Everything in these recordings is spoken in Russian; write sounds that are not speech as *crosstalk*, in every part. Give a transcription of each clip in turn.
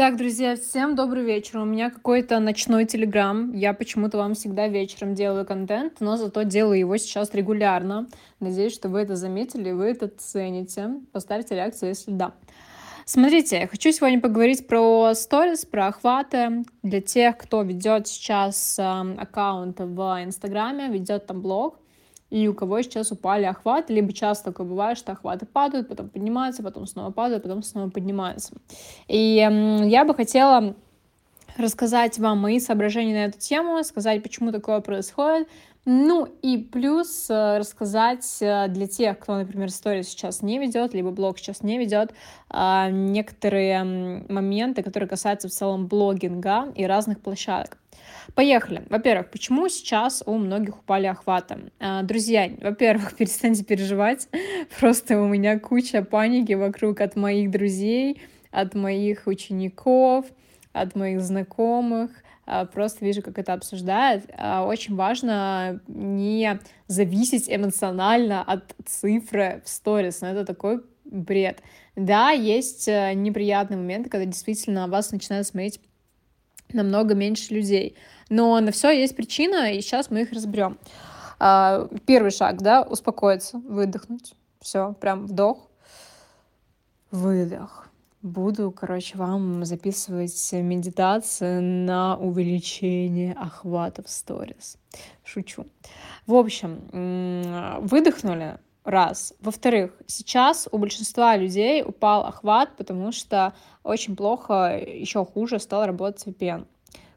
Так, друзья, всем добрый вечер. У меня какой-то ночной телеграм. Я почему-то вам всегда вечером делаю контент, но зато делаю его сейчас регулярно. Надеюсь, что вы это заметили, вы это цените. Поставьте реакцию, если да. Смотрите, я хочу сегодня поговорить про сторис, про охваты. Для тех, кто ведет сейчас э, аккаунт в Инстаграме, ведет там блог, и у кого сейчас упали охваты, либо часто такое бывает, что охваты падают, потом поднимаются, потом снова падают, потом снова поднимаются. И я бы хотела рассказать вам мои соображения на эту тему, сказать, почему такое происходит, ну и плюс э, рассказать э, для тех, кто, например, сторис сейчас не ведет, либо блог сейчас не ведет, а, некоторые моменты, которые касаются в целом блогинга и разных площадок. Поехали. Во-первых, почему сейчас у многих упали охваты? Друзья, во-первых, *laughs* перестаньте переживать. *laughs* Просто у меня куча паники вокруг от моих друзей, от моих учеников, от моих знакомых. А, просто вижу, как это обсуждают. А, очень важно не зависеть эмоционально от цифры в сторис. Но это такой бред. Да, есть э, неприятные моменты, когда действительно вас начинают смотреть намного меньше людей. Но на все есть причина, и сейчас мы их разберем. А, первый шаг, да, успокоиться, выдохнуть. Все, прям вдох, выдох. Буду, короче, вам записывать медитации на увеличение охвата в сторис. Шучу. В общем, выдохнули, раз. Во-вторых, сейчас у большинства людей упал охват, потому что очень плохо, еще хуже стал работать VPN.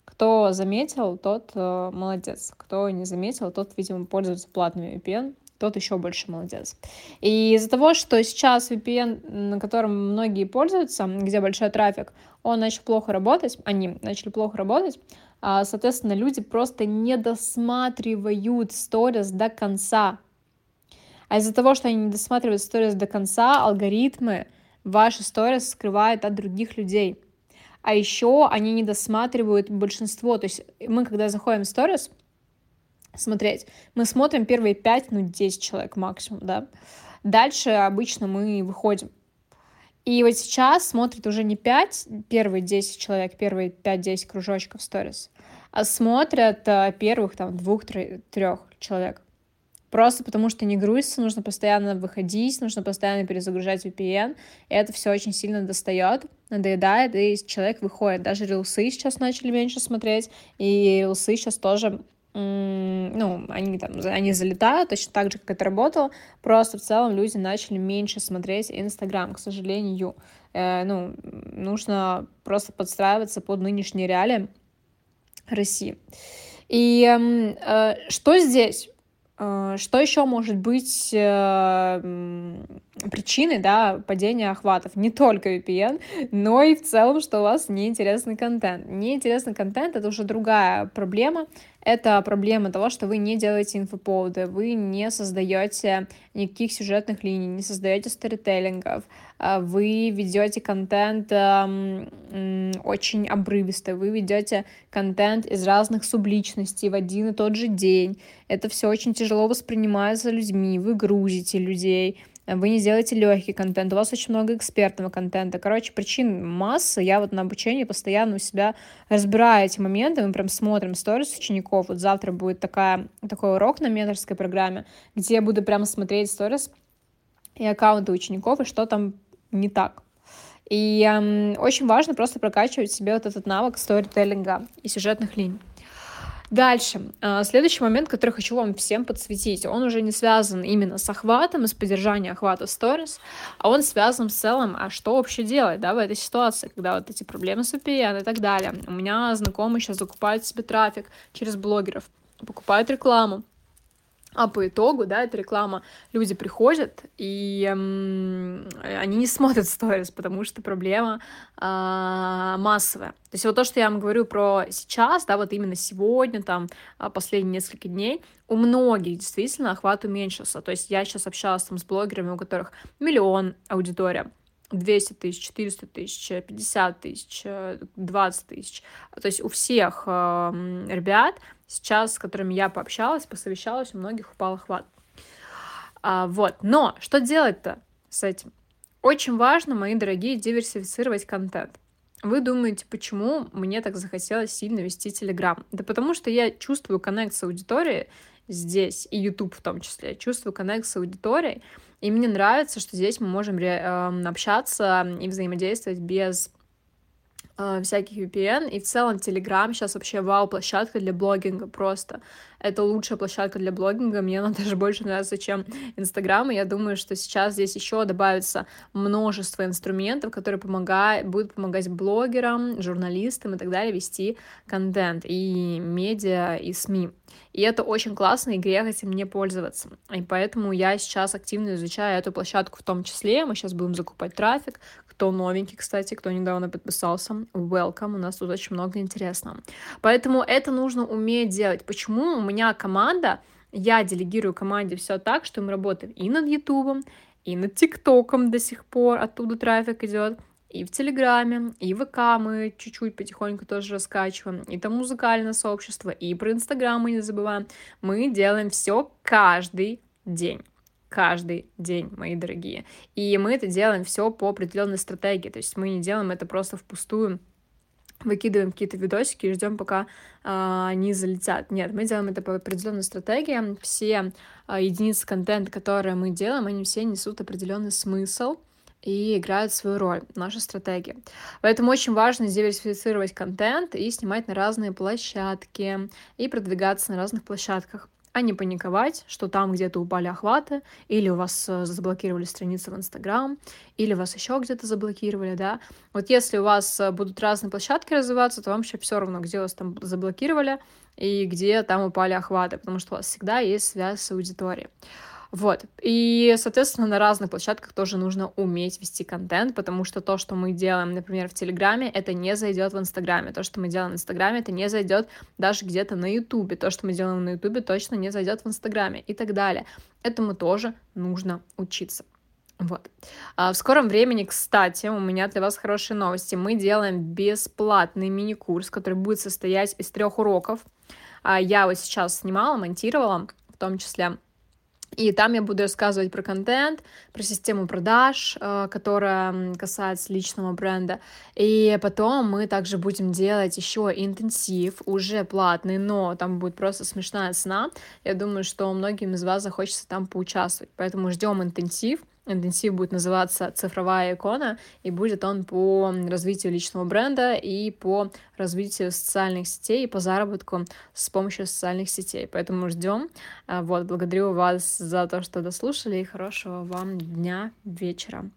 Кто заметил, тот э, молодец. Кто не заметил, тот, видимо, пользуется платными VPN, тот еще больше молодец. И из-за того, что сейчас VPN, на котором многие пользуются, где большой трафик, он начал плохо работать, они начали плохо работать, а, соответственно, люди просто не досматривают сторис до конца. А из-за того, что они не досматривают сторис до конца, алгоритмы ваши сторис скрывают от других людей. А еще они не досматривают большинство. То есть мы, когда заходим в сторис, смотреть, мы смотрим первые 5, ну, 10 человек максимум, да. Дальше обычно мы выходим. И вот сейчас смотрит уже не 5, первые 10 человек, первые 5-10 кружочков сторис, а смотрят а, первых там двух-трех человек. Просто потому что не грузится, нужно постоянно выходить, нужно постоянно перезагружать VPN, и это все очень сильно достает, надоедает, и человек выходит. Даже рилсы сейчас начали меньше смотреть, и рилсы сейчас тоже ну, они там, они залетают, точно так же, как это работало, просто в целом люди начали меньше смотреть Инстаграм, к сожалению. Э, ну, нужно просто подстраиваться под нынешние реалии России. И э, что здесь? Э, что еще может быть э, причиной да, падения охватов? Не только VPN, но и в целом, что у вас неинтересный контент. Неинтересный контент — это уже другая проблема. Это проблема того, что вы не делаете инфоповоды, вы не создаете никаких сюжетных линий, не создаете сторителлингов, а вы ведете контент очень обрывисто, вы ведете контент из разных субличностей в один и тот же день. Это все очень тяжело воспринимается людьми, вы грузите людей, вы не делаете легкий контент, у вас очень много экспертного контента. Короче, причин масса. Я вот на обучении постоянно у себя разбираю эти моменты, мы прям смотрим сторис учеников. Вот завтра будет такая, такой урок на менторской программе, где я буду прямо смотреть сторис и аккаунты учеников, и что там не так. И эм, очень важно просто прокачивать себе вот этот навык сторителлинга и сюжетных линий. Дальше. А, следующий момент, который хочу вам всем подсветить, он уже не связан именно с охватом с поддержанием охвата сторис, а он связан в целом, а что вообще делать, да, в этой ситуации, когда вот эти проблемы с VPN и так далее. У меня знакомые сейчас закупают себе трафик через блогеров, покупают рекламу, а по итогу, да, эта реклама, люди приходят, и эм, они не смотрят сторис, потому что проблема э, массовая. То есть вот то, что я вам говорю про сейчас, да, вот именно сегодня, там, а, последние несколько дней, у многих действительно охват уменьшился. То есть я сейчас общалась там с блогерами, у которых миллион аудитория, 200 тысяч, 400 тысяч, 50 тысяч, 20 тысяч. То есть у всех э, ребят сейчас, с которыми я пообщалась, посовещалась, у многих упал охват. А, вот, но что делать-то с этим? Очень важно, мои дорогие, диверсифицировать контент. Вы думаете, почему мне так захотелось сильно вести Телеграм? Да потому что я чувствую коннект с аудиторией здесь, и YouTube в том числе. Я чувствую коннект с аудиторией, и мне нравится, что здесь мы можем э, общаться и взаимодействовать без э, всяких VPN, и в целом Telegram сейчас вообще вау-площадка для блогинга просто. Это лучшая площадка для блогинга, мне она *laughs* даже больше нравится, чем Инстаграм, и я думаю, что сейчас здесь еще добавится множество инструментов, которые помогают, будут помогать блогерам, журналистам и так далее вести контент, и медиа, и СМИ. И это очень классно, и грех этим не пользоваться. И поэтому я сейчас активно изучаю эту площадку в том числе. Мы сейчас будем закупать трафик. Кто новенький, кстати, кто недавно подписался, welcome, у нас тут очень много интересного. Поэтому это нужно уметь делать. Почему у меня команда, я делегирую команде все так, что мы работаем и над Ютубом, и над ТикТоком до сих пор, оттуда трафик идет, и в Телеграме, и в ВК мы чуть-чуть потихоньку тоже раскачиваем, и там музыкальное сообщество, и про Инстаграм мы не забываем. Мы делаем все каждый день каждый день, мои дорогие. И мы это делаем все по определенной стратегии. То есть мы не делаем это просто впустую, выкидываем какие-то видосики и ждем, пока э, они залетят. Нет, мы делаем это по определенной стратегии. Все э, единицы контента, которые мы делаем, они все несут определенный смысл и играют свою роль, наша стратегия. Поэтому очень важно диверсифицировать контент и снимать на разные площадки, и продвигаться на разных площадках а не паниковать, что там где-то упали охваты, или у вас э, заблокировали страницы в Инстаграм, или вас еще где-то заблокировали, да. Вот если у вас э, будут разные площадки развиваться, то вам вообще все равно, где вас там заблокировали и где там упали охваты, потому что у вас всегда есть связь с аудиторией. Вот. И, соответственно, на разных площадках тоже нужно уметь вести контент, потому что то, что мы делаем, например, в Телеграме, это не зайдет в Инстаграме. То, что мы делаем в Инстаграме, это не зайдет даже где-то на Ютубе. То, что мы делаем на Ютубе, точно не зайдет в Инстаграме и так далее. Этому тоже нужно учиться. Вот. А в скором времени, кстати, у меня для вас хорошие новости. Мы делаем бесплатный мини-курс, который будет состоять из трех уроков. А я вот сейчас снимала, монтировала, в том числе и там я буду рассказывать про контент, про систему продаж, э, которая касается личного бренда. И потом мы также будем делать еще интенсив, уже платный, но там будет просто смешная цена. Я думаю, что многим из вас захочется там поучаствовать. Поэтому ждем интенсив. Интенсив будет называться «Цифровая икона», и будет он по развитию личного бренда и по развитию социальных сетей и по заработку с помощью социальных сетей. Поэтому ждем. А, вот, благодарю вас за то, что дослушали, и хорошего вам дня, вечера.